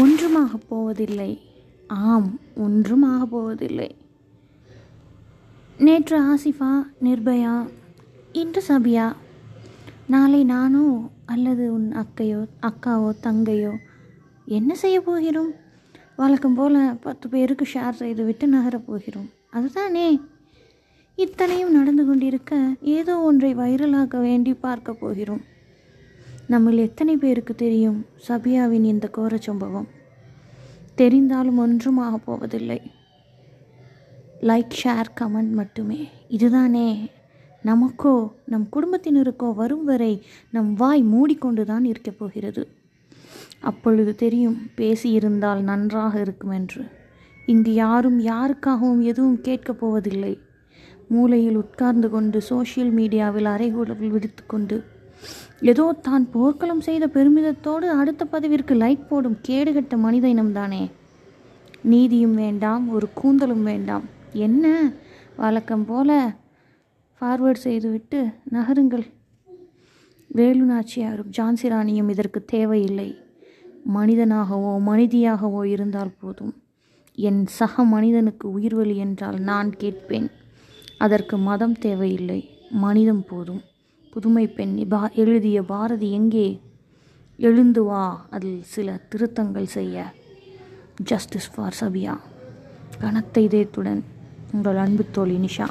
ஒன்றுமாகப் போவதில்லை. ஆம் ஒன்றும் ஆகப் போவதில்லை. நேற்று ஆசிஃபா நிர்பயா இன்று சபியா நாளை நானோ அல்லது உன் அக்கையோ அக்காவோ தங்கையோ என்ன செய்ய போகிறோம்? வழக்கம் போல் பத்து பேருக்கு ஷேர் செய்துவிட்டு நகரப் போகிறோம். அதுதானே? இத்தனையும் நடந்து கொண்டிருக்க ஏதோ ஒன்றை வைரலாக்க வேண்டி பார்க்க போகிறோம். நம்மில் எத்தனை பேருக்கு தெரியும் சபியாவின் இந்த கோர சம்பவம்? தெரிந்தாலும் ஒன்றும் ஆகப் போவதில்லை. லைக் ஷேர் கமெண்ட் மட்டுமே. இதுதானே. நமக்கோ நம் குடும்பத்தினருக்கோ வரும் வரை நம் வாய் மூடிக்கொண்டு தான் இருக்கப் போகிறது. அப்பொழுது தெரியும் பேசியிருந்தால் நன்றாக இருக்கும் என்று. இங்கு யாரும் யாருக்காகவும் எதுவும் கேட்கப் போவதில்லை. மூலையில் உட்கார்ந்து கொண்டு சோஷியல் மீடியாவில் அறைகூடல் விடுத்துக்கொண்டு ஏதோ தான் போர்க்களம் செய்த பெருமிதத்தோடு அடுத்த பதிவிற்கு லைக் போடும் கேடுகட்ட மனித இனம்தானே நீதியும் வேண்டாம் ஒரு கூந்தலும் வேண்டாம். என்ன? வழக்கம் போல ஃபார்வேர்ட் செய்துவிட்டு நகருங்கள். வேலு நாச்சியாரும் ஜான்சி ராணியும் இதற்கு தேவையில்லை. மனிதனாகவோ மனிதியாகவோ இருந்தால் போதும். என் சக மனிதனுக்கு உயிர்வலி என்றால் நான் கேட்பேன். அதற்கு மதம் தேவையில்லை. மனிதம் போதும். புதுமை பெண் பா எழுதிய பாரதி எங்கே? எழுந்து வா அதில் சில திருத்தங்கள் செய்ய. ஜஸ்டிஸ் ஃபார் சபியா கனத்த இதயத்துடன் உங்கள் அன்பு தோழி நிஷா.